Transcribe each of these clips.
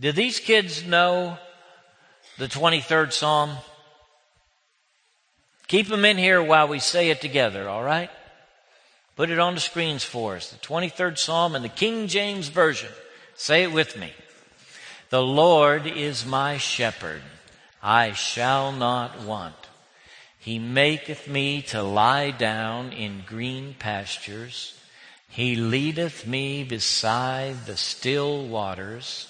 Do these kids know the 23rd Psalm? Keep them in here while we say it together, all right? Put it on the screens for us. The 23rd Psalm in the King James Version. Say it with me. The Lord is my shepherd. I shall not want. He maketh me to lie down in green pastures. He leadeth me beside the still waters.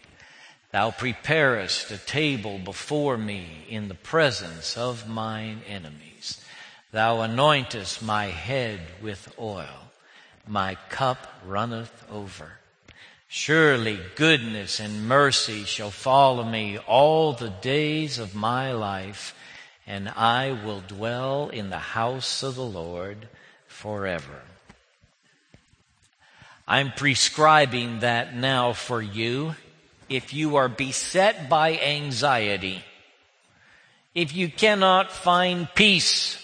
Thou preparest a table before me in the presence of mine enemies. Thou anointest my head with oil. My cup runneth over. Surely goodness and mercy shall follow me all the days of my life, and I will dwell in the house of the Lord forever. I'm prescribing that now for you. If you are beset by anxiety, if you cannot find peace,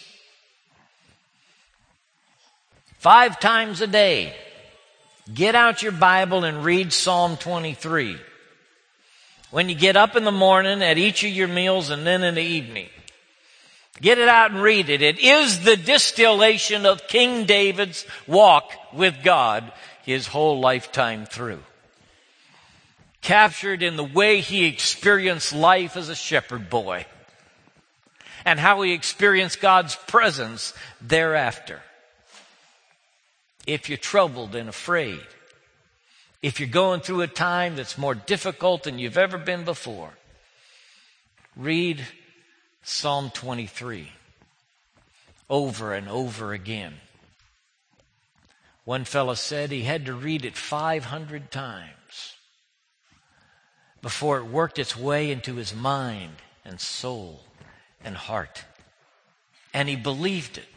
five times a day, get out your Bible and read Psalm 23. When you get up in the morning at each of your meals and then in the evening. Get it out and read it. It is the distillation of King David's walk with God his whole lifetime through. Captured in the way he experienced life as a shepherd boy and how he experienced God's presence thereafter. If you're troubled and afraid, if you're going through a time that's more difficult than you've ever been before, read Psalm 23 over and over again. One fellow said he had to read it 500 times before it worked its way into his mind and soul and heart. And he believed it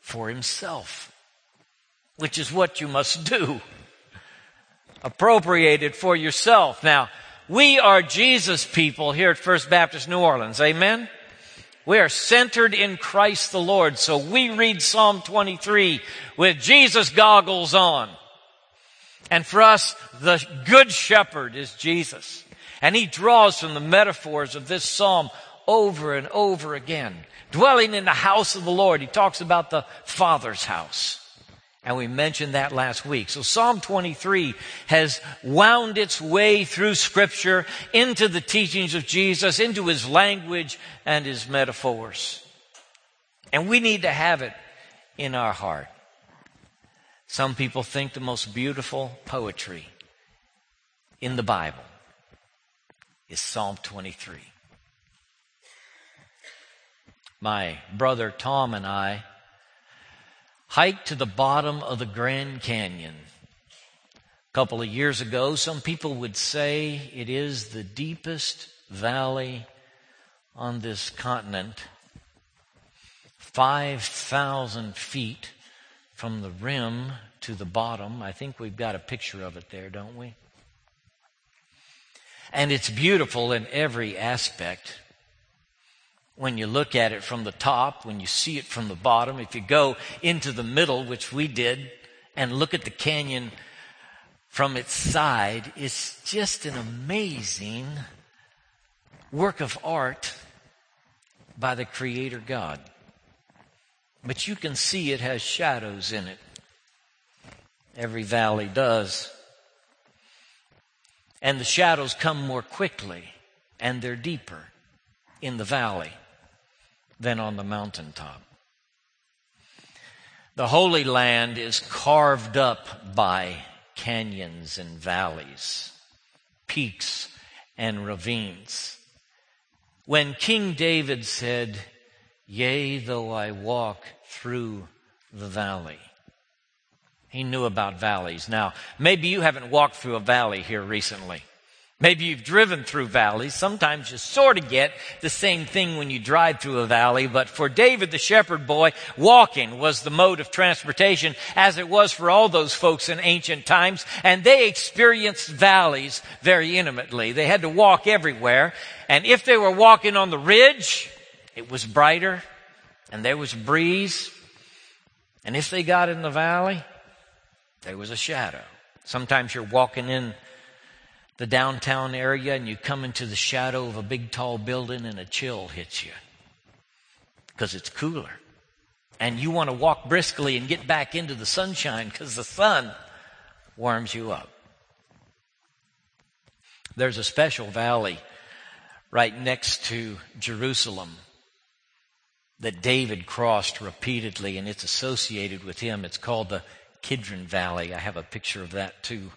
for himself, which is what you must do. Appropriate it for yourself. Now, we are Jesus people here at First Baptist New Orleans. Amen? We are centered in Christ the Lord. So we read Psalm 23 with Jesus goggles on. And for us, the good shepherd is Jesus. And he draws from the metaphors of this psalm over and over again. Dwelling in the house of the Lord. He talks about the Father's house. And we mentioned that last week. So Psalm 23 has wound its way through scripture into the teachings of Jesus, into his language and his metaphors. And we need to have it in our heart. Some people think the most beautiful poetry in the Bible is Psalm 23. My brother Tom and I hiked to the bottom of the Grand Canyon. A couple of years ago, some people would say it is the deepest valley on this continent. 5,000 feet from the rim to the bottom. I think we've got a picture of it there, don't we? And it's beautiful in every aspect when you look at it from the top, when you see it from the bottom, if you go into the middle, which we did, and look at the canyon from its side, it's just an amazing work of art by the Creator God. But you can see it has shadows in it. Every valley does. And the shadows come more quickly and they're deeper in the valley than on the mountaintop. The Holy Land is carved up by canyons and valleys, peaks and ravines. When King David said, Yea, though I walk through the valley, he knew about valleys. Now, maybe you haven't walked through a valley here recently. Maybe you've driven through valleys. Sometimes you sort of get the same thing when you drive through a valley. But for David the shepherd boy, walking was the mode of transportation as it was for all those folks in ancient times. And they experienced valleys very intimately. They had to walk everywhere. And if they were walking on the ridge, it was brighter and there was breeze. And if they got in the valley, there was a shadow. Sometimes you're walking in the downtown area and you come into the shadow of a big tall building and a chill hits you because it's cooler. And you want to walk briskly and get back into the sunshine because the sun warms you up. There's a special valley right next to Jerusalem that David crossed repeatedly and it's associated with him. It's called the Kidron Valley. I have a picture of that too.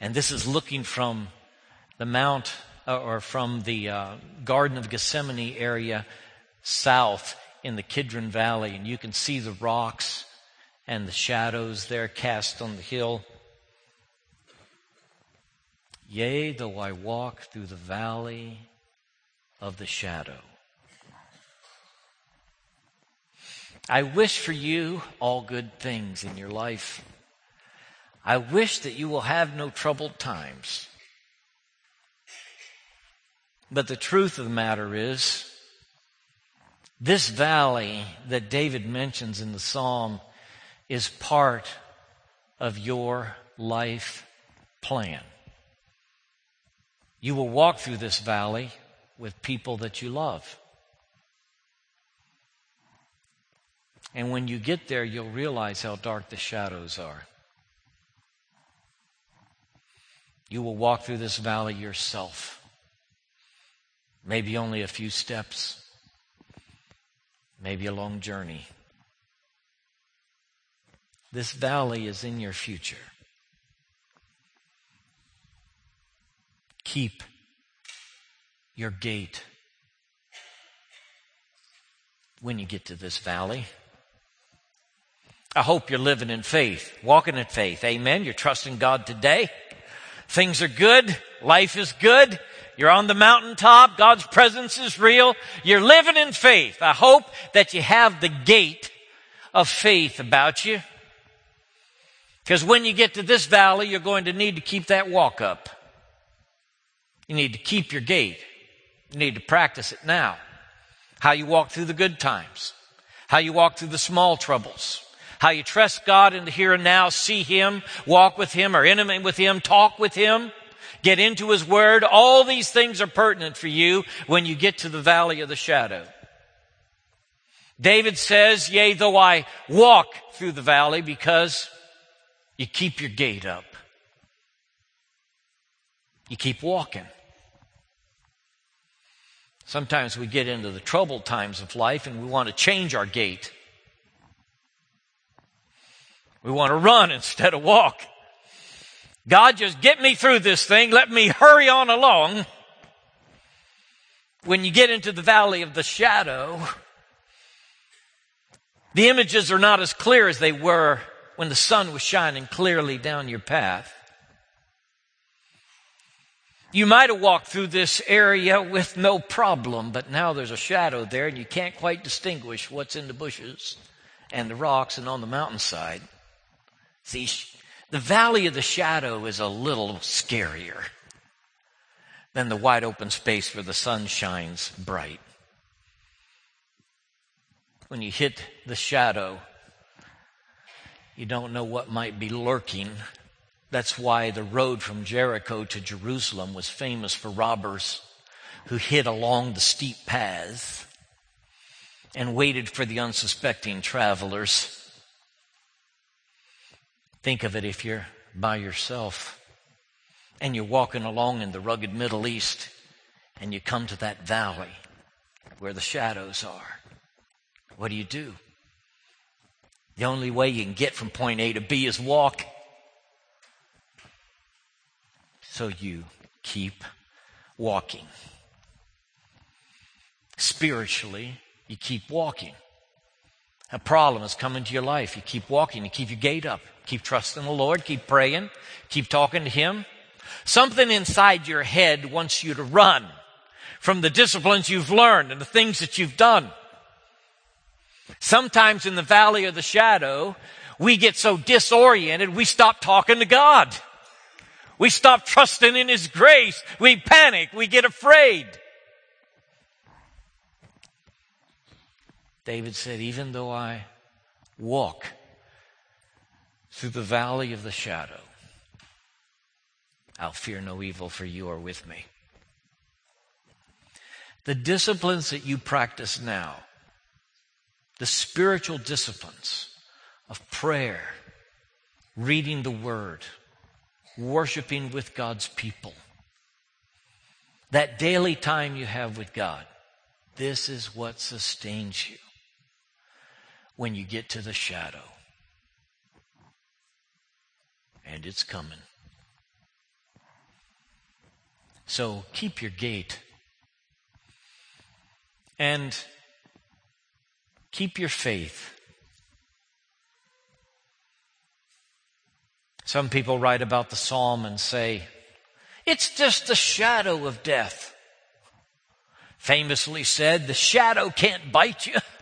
And this is looking from the Mount uh, or from the uh, Garden of Gethsemane area south in the Kidron Valley. And you can see the rocks and the shadows there cast on the hill. Yea, though I walk through the valley of the shadow. I wish for you all good things in your life. I wish that you will have no troubled times. But the truth of the matter is, this valley that David mentions in the psalm is part of your life plan. You will walk through this valley with people that you love. And when you get there, you'll realize how dark the shadows are. You will walk through this valley yourself. Maybe only a few steps, maybe a long journey. This valley is in your future. Keep your gait when you get to this valley. I hope you're living in faith, walking in faith. Amen. You're trusting God today. Things are good. Life is good. You're on the mountaintop. God's presence is real. You're living in faith. I hope that you have the gait of faith about you. Because when you get to this valley, you're going to need to keep that walk up. You need to keep your gait. You need to practice it now. How you walk through the good times. How you walk through the small troubles how you trust God in the here and now, see Him, walk with Him, or intimate with Him, talk with Him, get into His Word. All these things are pertinent for you when you get to the valley of the shadow. David says, Yea, though I walk through the valley, because you keep your gait up. You keep walking. Sometimes we get into the troubled times of life and we want to change our gait. We want to run instead of walk. God, just get me through this thing. Let me hurry on along. When you get into the valley of the shadow, the images are not as clear as they were when the sun was shining clearly down your path. You might have walked through this area with no problem, but now there's a shadow there and you can't quite distinguish what's in the bushes and the rocks and on the mountainside. See, the valley of the shadow is a little scarier than the wide open space where the sun shines bright. When you hit the shadow, you don't know what might be lurking. That's why the road from Jericho to Jerusalem was famous for robbers who hid along the steep paths and waited for the unsuspecting travelers Think of it if you're by yourself and you're walking along in the rugged Middle East and you come to that valley where the shadows are. What do you do? The only way you can get from point A to B is walk. So you keep walking. Spiritually, you keep walking. A problem has come into your life. You keep walking, you keep your gait up. Keep trusting the Lord. Keep praying. Keep talking to Him. Something inside your head wants you to run from the disciplines you've learned and the things that you've done. Sometimes in the valley of the shadow, we get so disoriented, we stop talking to God. We stop trusting in His grace. We panic. We get afraid. David said, even though I walk through the valley of the shadow, I'll fear no evil, for you are with me. The disciplines that you practice now, the spiritual disciplines of prayer, reading the Word, worshiping with God's people, that daily time you have with God, this is what sustains you when you get to the shadow. And it's coming. So keep your gait. And keep your faith. Some people write about the psalm and say, it's just the shadow of death. Famously said, the shadow can't bite you.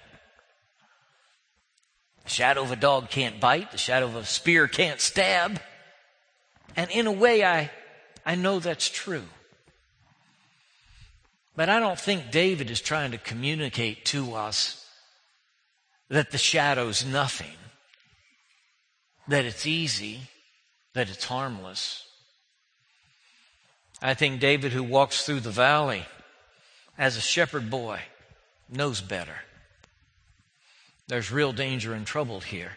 The shadow of a dog can't bite. The shadow of a spear can't stab. And in a way, I, I know that's true. But I don't think David is trying to communicate to us that the shadow's nothing, that it's easy, that it's harmless. I think David, who walks through the valley as a shepherd boy, knows better. There's real danger and trouble here.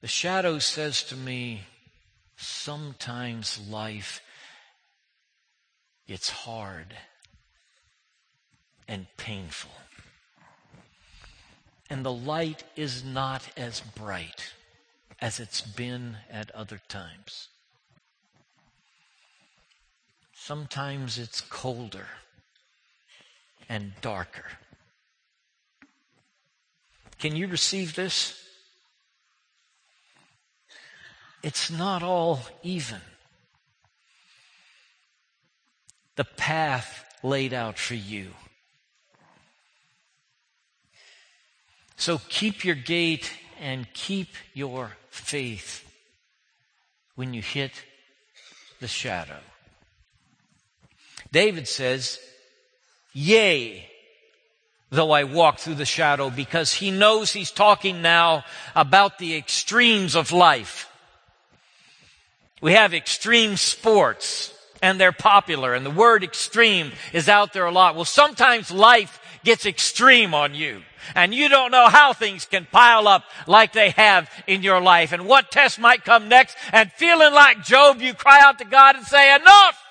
The shadow says to me, sometimes life gets hard and painful. And the light is not as bright as it's been at other times. Sometimes it's colder and darker. Can you receive this? It's not all even. The path laid out for you. So keep your gait and keep your faith when you hit the shadow. David says, Yea, though I walk through the shadow, because he knows he's talking now about the extremes of life. We have extreme sports and they're popular and the word extreme is out there a lot. Well, sometimes life gets extreme on you and you don't know how things can pile up like they have in your life and what test might come next and feeling like Job, you cry out to God and say, enough!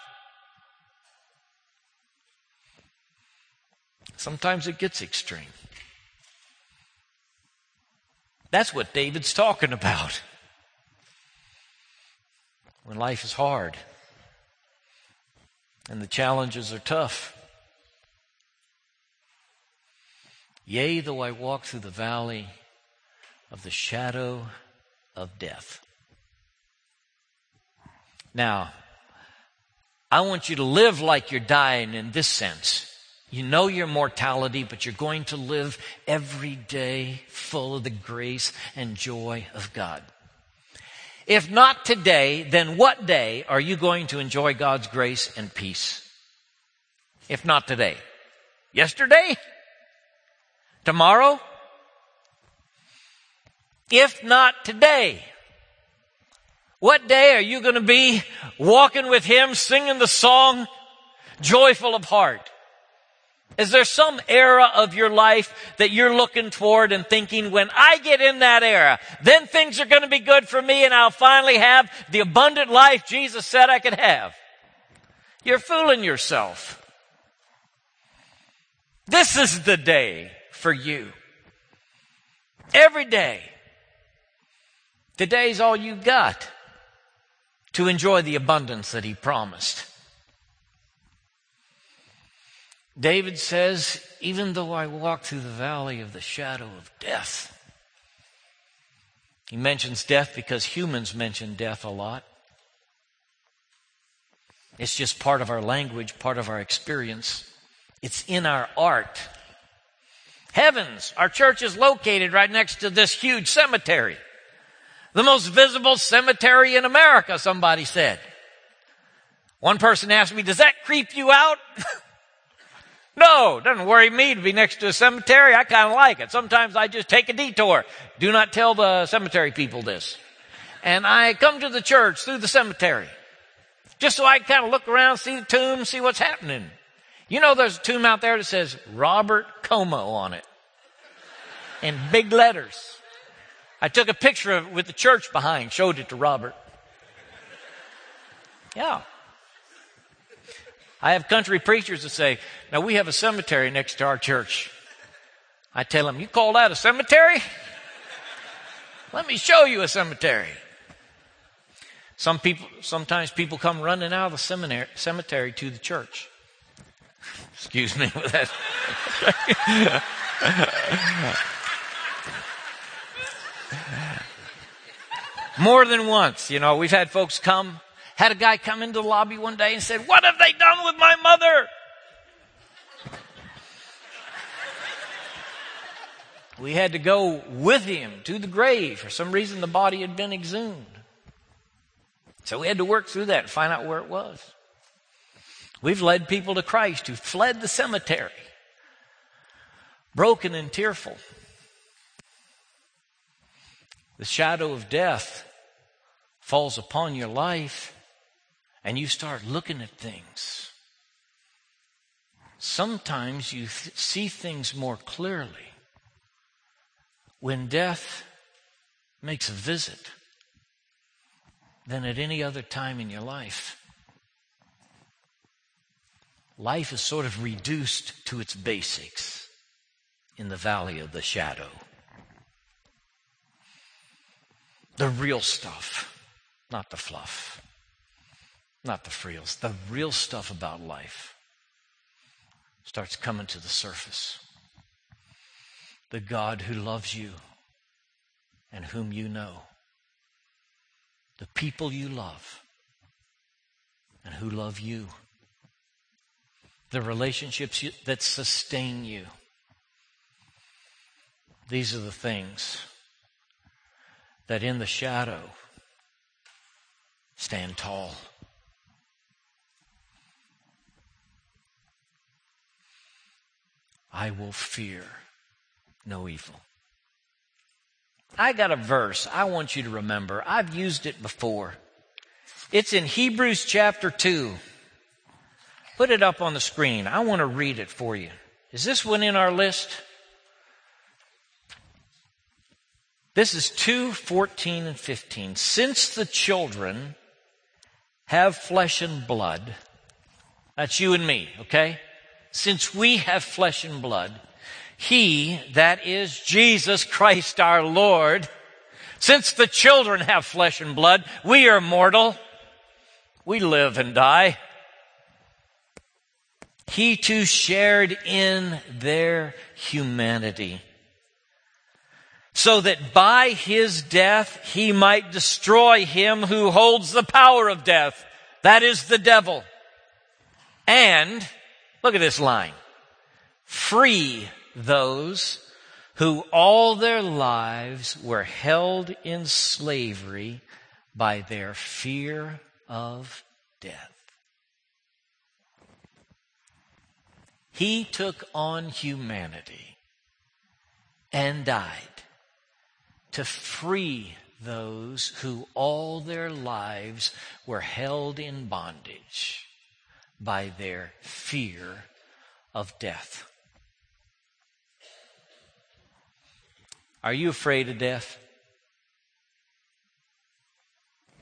Sometimes it gets extreme. That's what David's talking about. When life is hard and the challenges are tough. Yea, though I walk through the valley of the shadow of death. Now, I want you to live like you're dying in this sense. You know your mortality, but you're going to live every day full of the grace and joy of God. If not today, then what day are you going to enjoy God's grace and peace? If not today? Yesterday? Tomorrow? If not today? What day are you going to be walking with Him, singing the song, joyful of heart? Is there some era of your life that you're looking toward and thinking, when I get in that era, then things are going to be good for me and I'll finally have the abundant life Jesus said I could have? You're fooling yourself. This is the day for you. Every day. Today's all you got to enjoy the abundance that He promised. David says, even though I walk through the valley of the shadow of death, He mentions death because humans mention death a lot. It's just part of our language, part of our experience. It's in our art. Heavens, our church is located right next to this huge cemetery. The most visible cemetery in America, somebody said. One person asked me, does that creep you out? no, it doesn't worry me to be next to a cemetery. I kind of like it. Sometimes I just take a detour. Do not tell the cemetery people this. And I come to the church through the cemetery. Just so I can kind of look around, see the tomb, see what's happening. You know there's a tomb out there that says Robert Como on it. In big letters. I took a picture of it with the church behind, showed it to Robert. Yeah. I have country preachers that say, now we have a cemetery next to our church. I tell them, you call that a cemetery? Let me show you a cemetery. Some people, sometimes people come running out of the seminary, cemetery to the church. Excuse me with that. More than once, you know, we've had folks come, had a guy come into the lobby one day and said, What have they done with my mother? We had to go with him to the grave. For some reason, the body had been exhumed. So we had to work through that and find out where it was. We've led people to Christ who fled the cemetery, broken and tearful. The shadow of death falls upon your life and you start looking at things. Sometimes you th- see things more clearly when death makes a visit than at any other time in your life. Life is sort of reduced to its basics in the valley of the shadow. The real stuff, not the fluff, not the frills. The real stuff about life starts coming to the surface. The God who loves you and whom you know, the people you love and who love you the relationships you, that sustain you. These are the things that in the shadow stand tall. I will fear no evil. I got a verse I want you to remember. I've used it before. It's in Hebrews chapter 2. Put it up on the screen. I want to read it for you. Is this one in our list? This is 2 14 and 15. Since the children have flesh and blood, that's you and me, okay? Since we have flesh and blood, he, that is Jesus Christ our Lord, since the children have flesh and blood, we are mortal. We live and die he too shared in their humanity. So that by his death he might destroy him who holds the power of death. That is the devil. And, look at this line, free those who all their lives were held in slavery by their fear of death. He took on humanity and died to free those who all their lives were held in bondage by their fear of death. Are you afraid of death?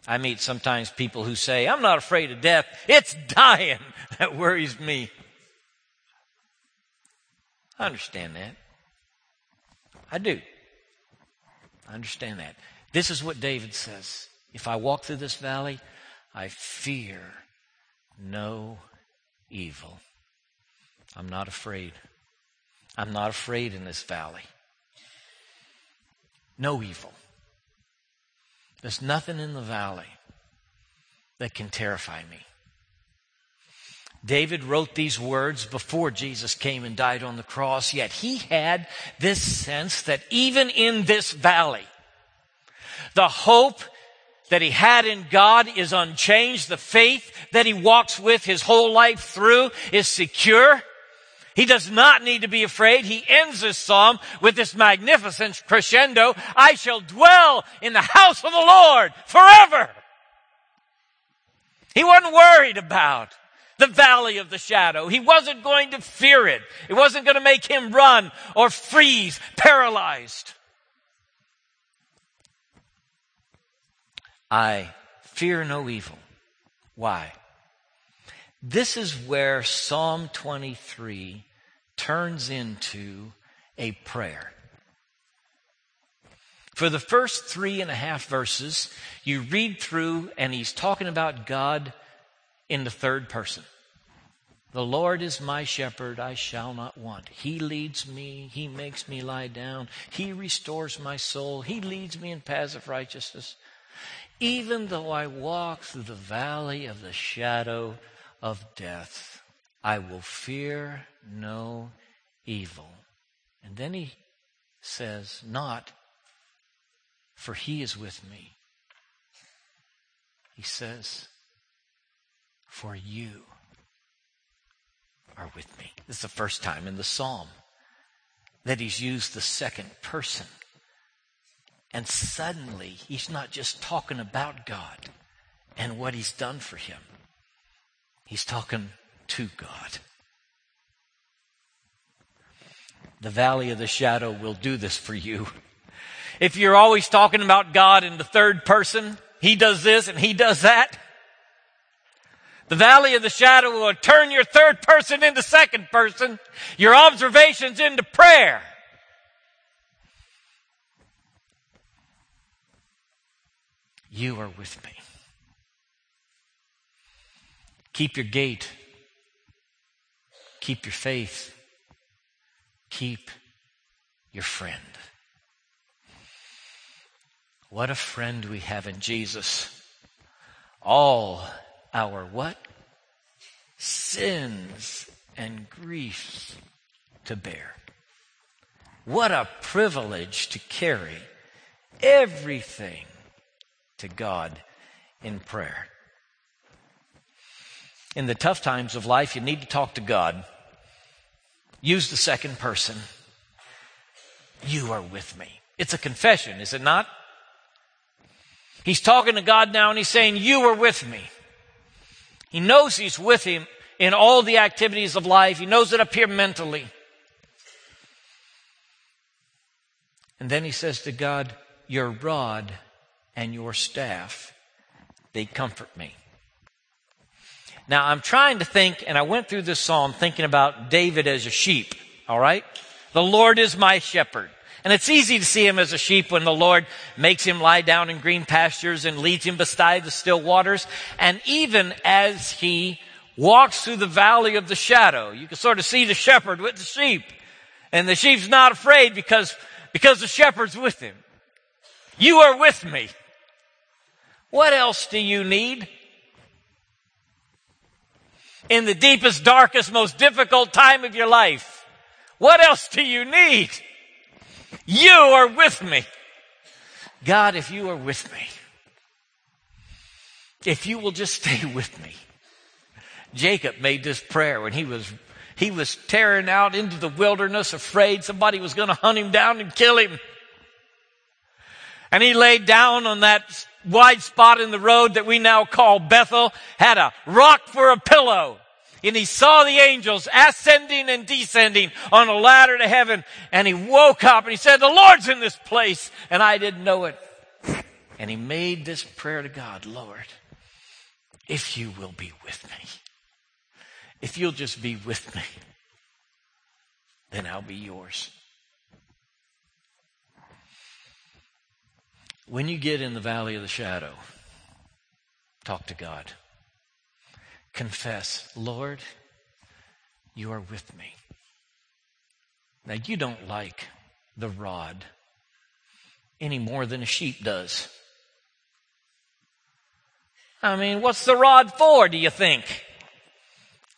I meet sometimes people who say, I'm not afraid of death. It's dying that worries me. I understand that. I do. I understand that. This is what David says. If I walk through this valley, I fear no evil. I'm not afraid. I'm not afraid in this valley. No evil. There's nothing in the valley that can terrify me. David wrote these words before Jesus came and died on the cross, yet he had this sense that even in this valley, the hope that he had in God is unchanged. The faith that he walks with his whole life through is secure. He does not need to be afraid. He ends this psalm with this magnificent crescendo. I shall dwell in the house of the Lord forever. He wasn't worried about the valley of the shadow. He wasn't going to fear it. It wasn't going to make him run or freeze paralyzed. I fear no evil. Why? This is where Psalm 23 turns into a prayer. For the first three and a half verses, you read through and he's talking about God in the third person. The Lord is my shepherd, I shall not want. He leads me, He makes me lie down, He restores my soul, He leads me in paths of righteousness. Even though I walk through the valley of the shadow of death, I will fear no evil. And then he says, Not, for he is with me. He says, For you are with me. This is the first time in the psalm that he's used the second person. And suddenly, he's not just talking about God and what he's done for him, he's talking to God. The valley of the shadow will do this for you. If you're always talking about God in the third person, he does this and he does that. The valley of the shadow will turn your third person into second person, your observations into prayer. You are with me. Keep your gait. Keep your faith. Keep your friend. What a friend we have in Jesus. All our what? Sins and griefs to bear. What a privilege to carry everything to God in prayer. In the tough times of life, you need to talk to God. Use the second person. You are with me. It's a confession, is it not? He's talking to God now and he's saying, You are with me. He knows he's with him in all the activities of life. He knows it up here mentally. And then he says to God, Your rod and your staff, they comfort me. Now, I'm trying to think, and I went through this psalm thinking about David as a sheep, all right? The Lord is my shepherd. And it's easy to see him as a sheep when the Lord makes him lie down in green pastures and leads him beside the still waters. And even as he walks through the valley of the shadow, you can sort of see the shepherd with the sheep. And the sheep's not afraid because, because the shepherd's with him. You are with me. What else do you need? In the deepest, darkest, most difficult time of your life, what else do you need? You are with me. God, if you are with me, if you will just stay with me. Jacob made this prayer when he was he was tearing out into the wilderness afraid somebody was going to hunt him down and kill him. And he laid down on that wide spot in the road that we now call Bethel, had a rock for a pillow. And he saw the angels ascending and descending on a ladder to heaven. And he woke up and he said, the Lord's in this place. And I didn't know it. And he made this prayer to God, Lord, if you will be with me, if you'll just be with me, then I'll be yours. When you get in the valley of the shadow, talk to God. Confess, Lord, you are with me. Now, you don't like the rod any more than a sheep does. I mean, what's the rod for, do you think?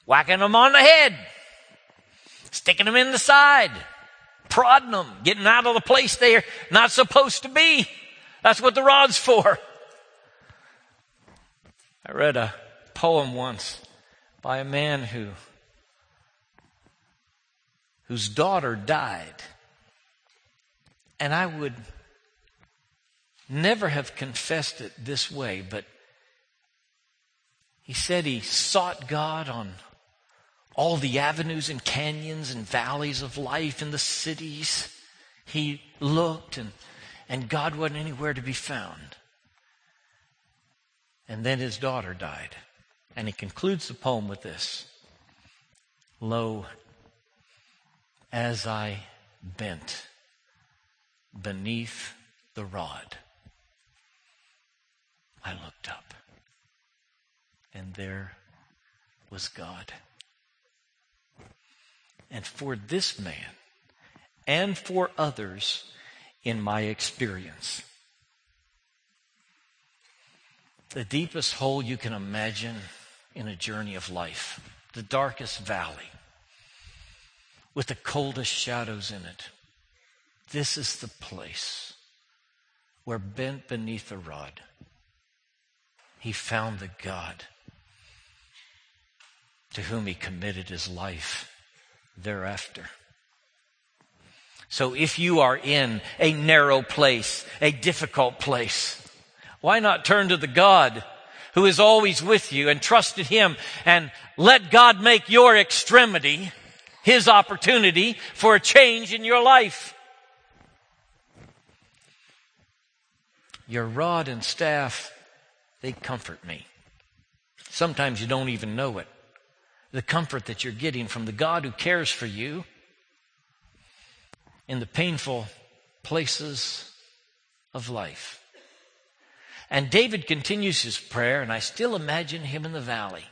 Whacking them on the head, sticking them in the side, prodding them, getting out of the place they're not supposed to be. That's what the rod's for. I read a poem once by a man who whose daughter died. And I would never have confessed it this way, but he said he sought God on all the avenues and canyons and valleys of life in the cities. He looked and, and God wasn't anywhere to be found. And then his daughter died. And he concludes the poem with this Lo, as I bent beneath the rod, I looked up, and there was God. And for this man, and for others in my experience, the deepest hole you can imagine in a journey of life, the darkest valley with the coldest shadows in it. This is the place where, bent beneath a rod, he found the God to whom he committed his life thereafter. So if you are in a narrow place, a difficult place, why not turn to the God who is always with you and trust in him and let God make your extremity his opportunity for a change in your life. Your rod and staff, they comfort me. Sometimes you don't even know it. The comfort that you're getting from the God who cares for you in the painful places of life. And David continues his prayer, and I still imagine him in the valley,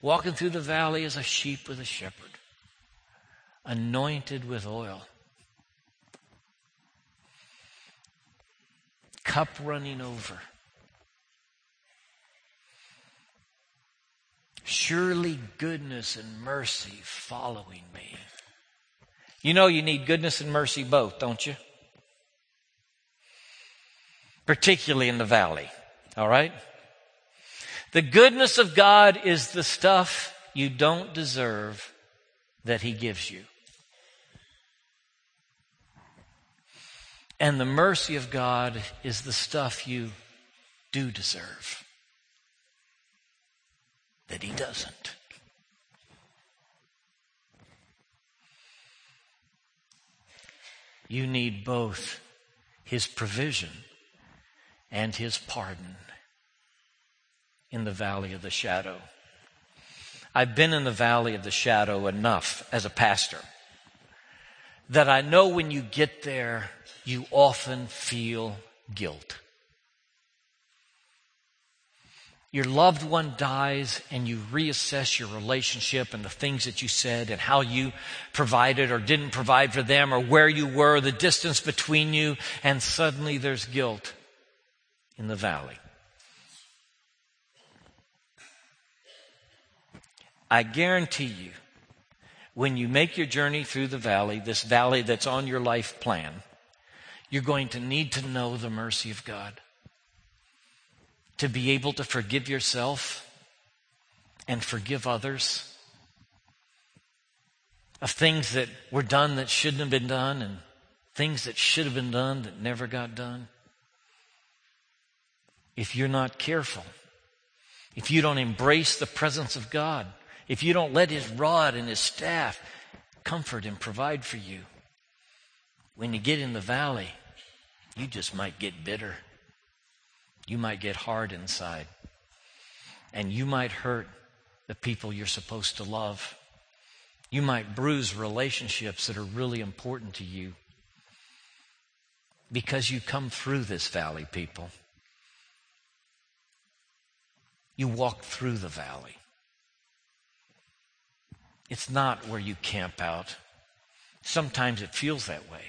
walking through the valley as a sheep with a shepherd anointed with oil. Cup running over. Surely goodness and mercy following me. You know you need goodness and mercy both, don't you? Particularly in the valley, all right? The goodness of God is the stuff you don't deserve that He gives you. And the mercy of God is the stuff you do deserve that He doesn't. You need both His provision and His pardon in the valley of the shadow. I've been in the valley of the shadow enough as a pastor that I know when you get there, you often feel guilt. Your loved one dies and you reassess your relationship and the things that you said and how you provided or didn't provide for them or where you were, the distance between you, and suddenly there's guilt in the valley. I guarantee you, when you make your journey through the valley, this valley that's on your life plan, you're going to need to know the mercy of God. To be able to forgive yourself and forgive others of things that were done that shouldn't have been done and things that should have been done that never got done. If you're not careful, if you don't embrace the presence of God, if you don't let his rod and his staff comfort and provide for you, when you get in the valley, you just might get bitter. You might get hard inside. And you might hurt the people you're supposed to love. You might bruise relationships that are really important to you because you come through this valley, people. You walk through the valley. It's not where you camp out. Sometimes it feels that way.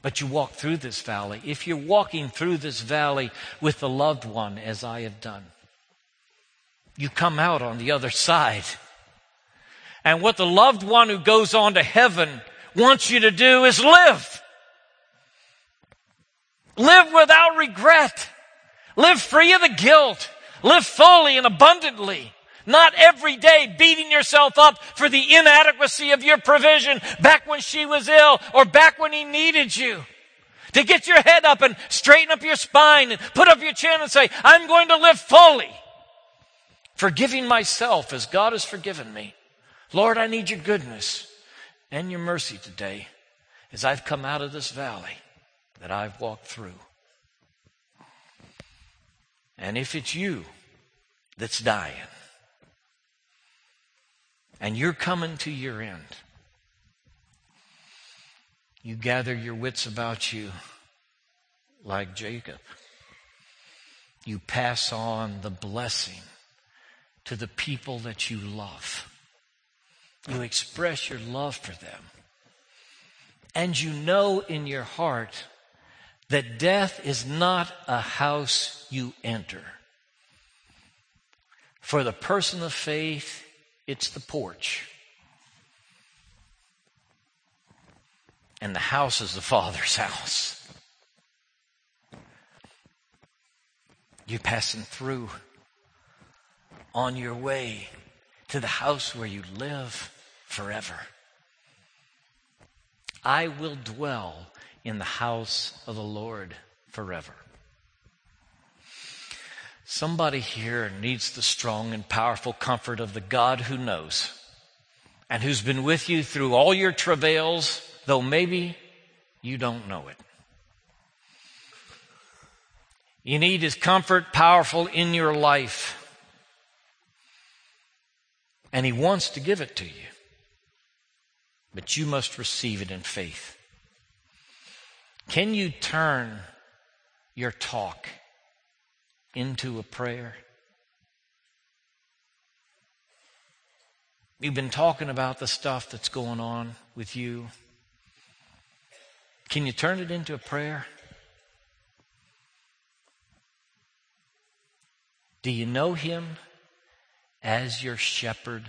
But you walk through this valley. If you're walking through this valley with the loved one, as I have done, you come out on the other side. And what the loved one who goes on to heaven wants you to do is live. Live without regret. Live free of the guilt. Live fully and abundantly. Not every day beating yourself up for the inadequacy of your provision back when she was ill or back when he needed you. To get your head up and straighten up your spine and put up your chin and say, I'm going to live fully. Forgiving myself as God has forgiven me. Lord, I need your goodness and your mercy today as I've come out of this valley that I've walked through. And if it's you that's dying and you're coming to your end, you gather your wits about you like Jacob. You pass on the blessing to the people that you love. You express your love for them. And you know in your heart that death is not a house you enter. For the person of faith, it's the porch. And the house is the Father's house. You're passing through on your way to the house where you live forever. I will dwell in the house of the Lord forever. Somebody here needs the strong and powerful comfort of the God who knows and who's been with you through all your travails, though maybe you don't know it. You need his comfort powerful in your life. And he wants to give it to you but you must receive it in faith. Can you turn your talk into a prayer? You've been talking about the stuff that's going on with you. Can you turn it into a prayer? Do you know him as your shepherd?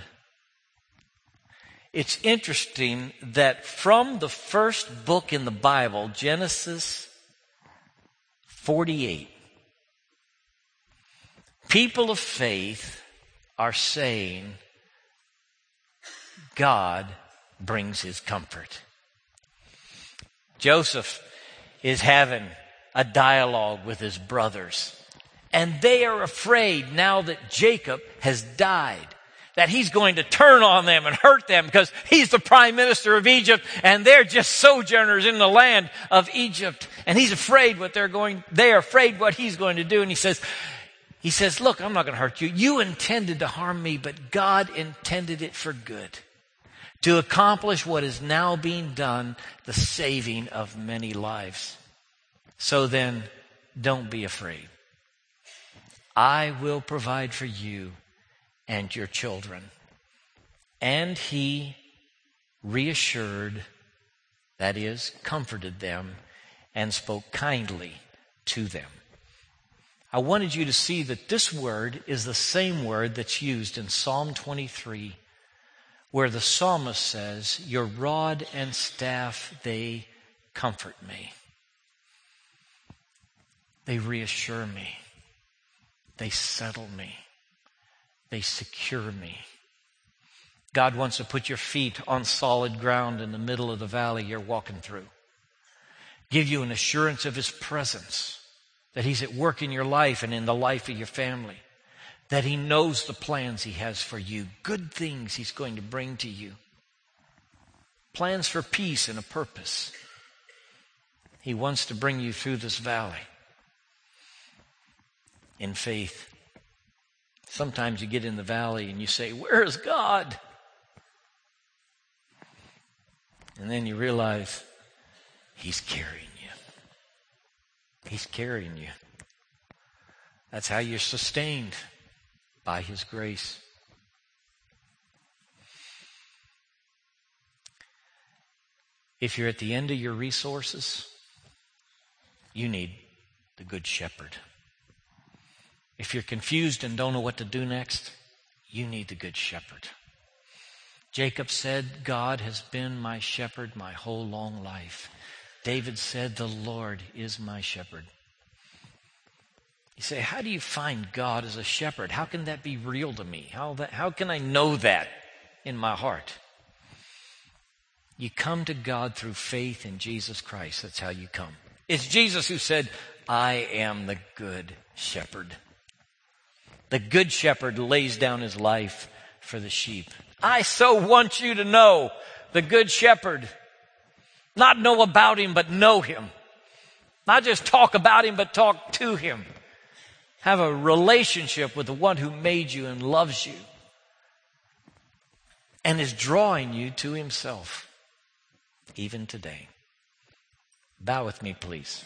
It's interesting that from the first book in the Bible, Genesis 48, people of faith are saying, God brings his comfort. Joseph is having a dialogue with his brothers, and they are afraid now that Jacob has died that he's going to turn on them and hurt them because he's the prime minister of Egypt and they're just sojourners in the land of Egypt. And he's afraid what they're going, they are afraid what he's going to do. And he says, he says, look, I'm not going to hurt you. You intended to harm me, but God intended it for good to accomplish what is now being done, the saving of many lives. So then, don't be afraid. I will provide for you and your children. And he reassured, that is, comforted them, and spoke kindly to them. I wanted you to see that this word is the same word that's used in Psalm 23, where the psalmist says, Your rod and staff, they comfort me. They reassure me. They settle me. They secure me. God wants to put your feet on solid ground in the middle of the valley you're walking through. Give you an assurance of His presence, that He's at work in your life and in the life of your family, that He knows the plans He has for you, good things He's going to bring to you, plans for peace and a purpose. He wants to bring you through this valley in faith. Sometimes you get in the valley and you say, Where is God? And then you realize He's carrying. He's carrying you. That's how you're sustained by His grace. If you're at the end of your resources, you need the Good Shepherd. If you're confused and don't know what to do next, you need the Good Shepherd. Jacob said, God has been my shepherd my whole long life. David said, The Lord is my shepherd. You say, How do you find God as a shepherd? How can that be real to me? How, that, how can I know that in my heart? You come to God through faith in Jesus Christ. That's how you come. It's Jesus who said, I am the good shepherd. The good shepherd lays down his life for the sheep. I so want you to know the good shepherd. Not know about him, but know him. Not just talk about him, but talk to him. Have a relationship with the one who made you and loves you and is drawing you to himself even today. Bow with me, please.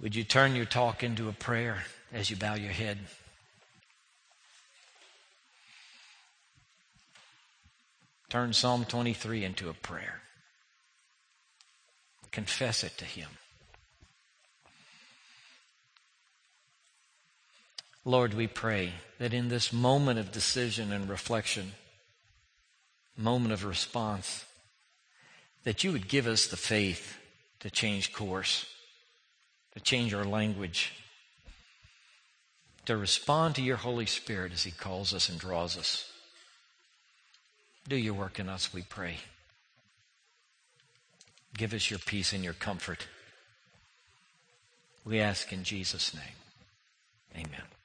Would you turn your talk into a prayer as you bow your head? Turn Psalm 23 into a prayer. Confess it to Him. Lord, we pray that in this moment of decision and reflection, moment of response, that you would give us the faith to change course to change our language, to respond to your Holy Spirit as He calls us and draws us. Do your work in us, we pray. Give us your peace and your comfort. We ask in Jesus' name. Amen.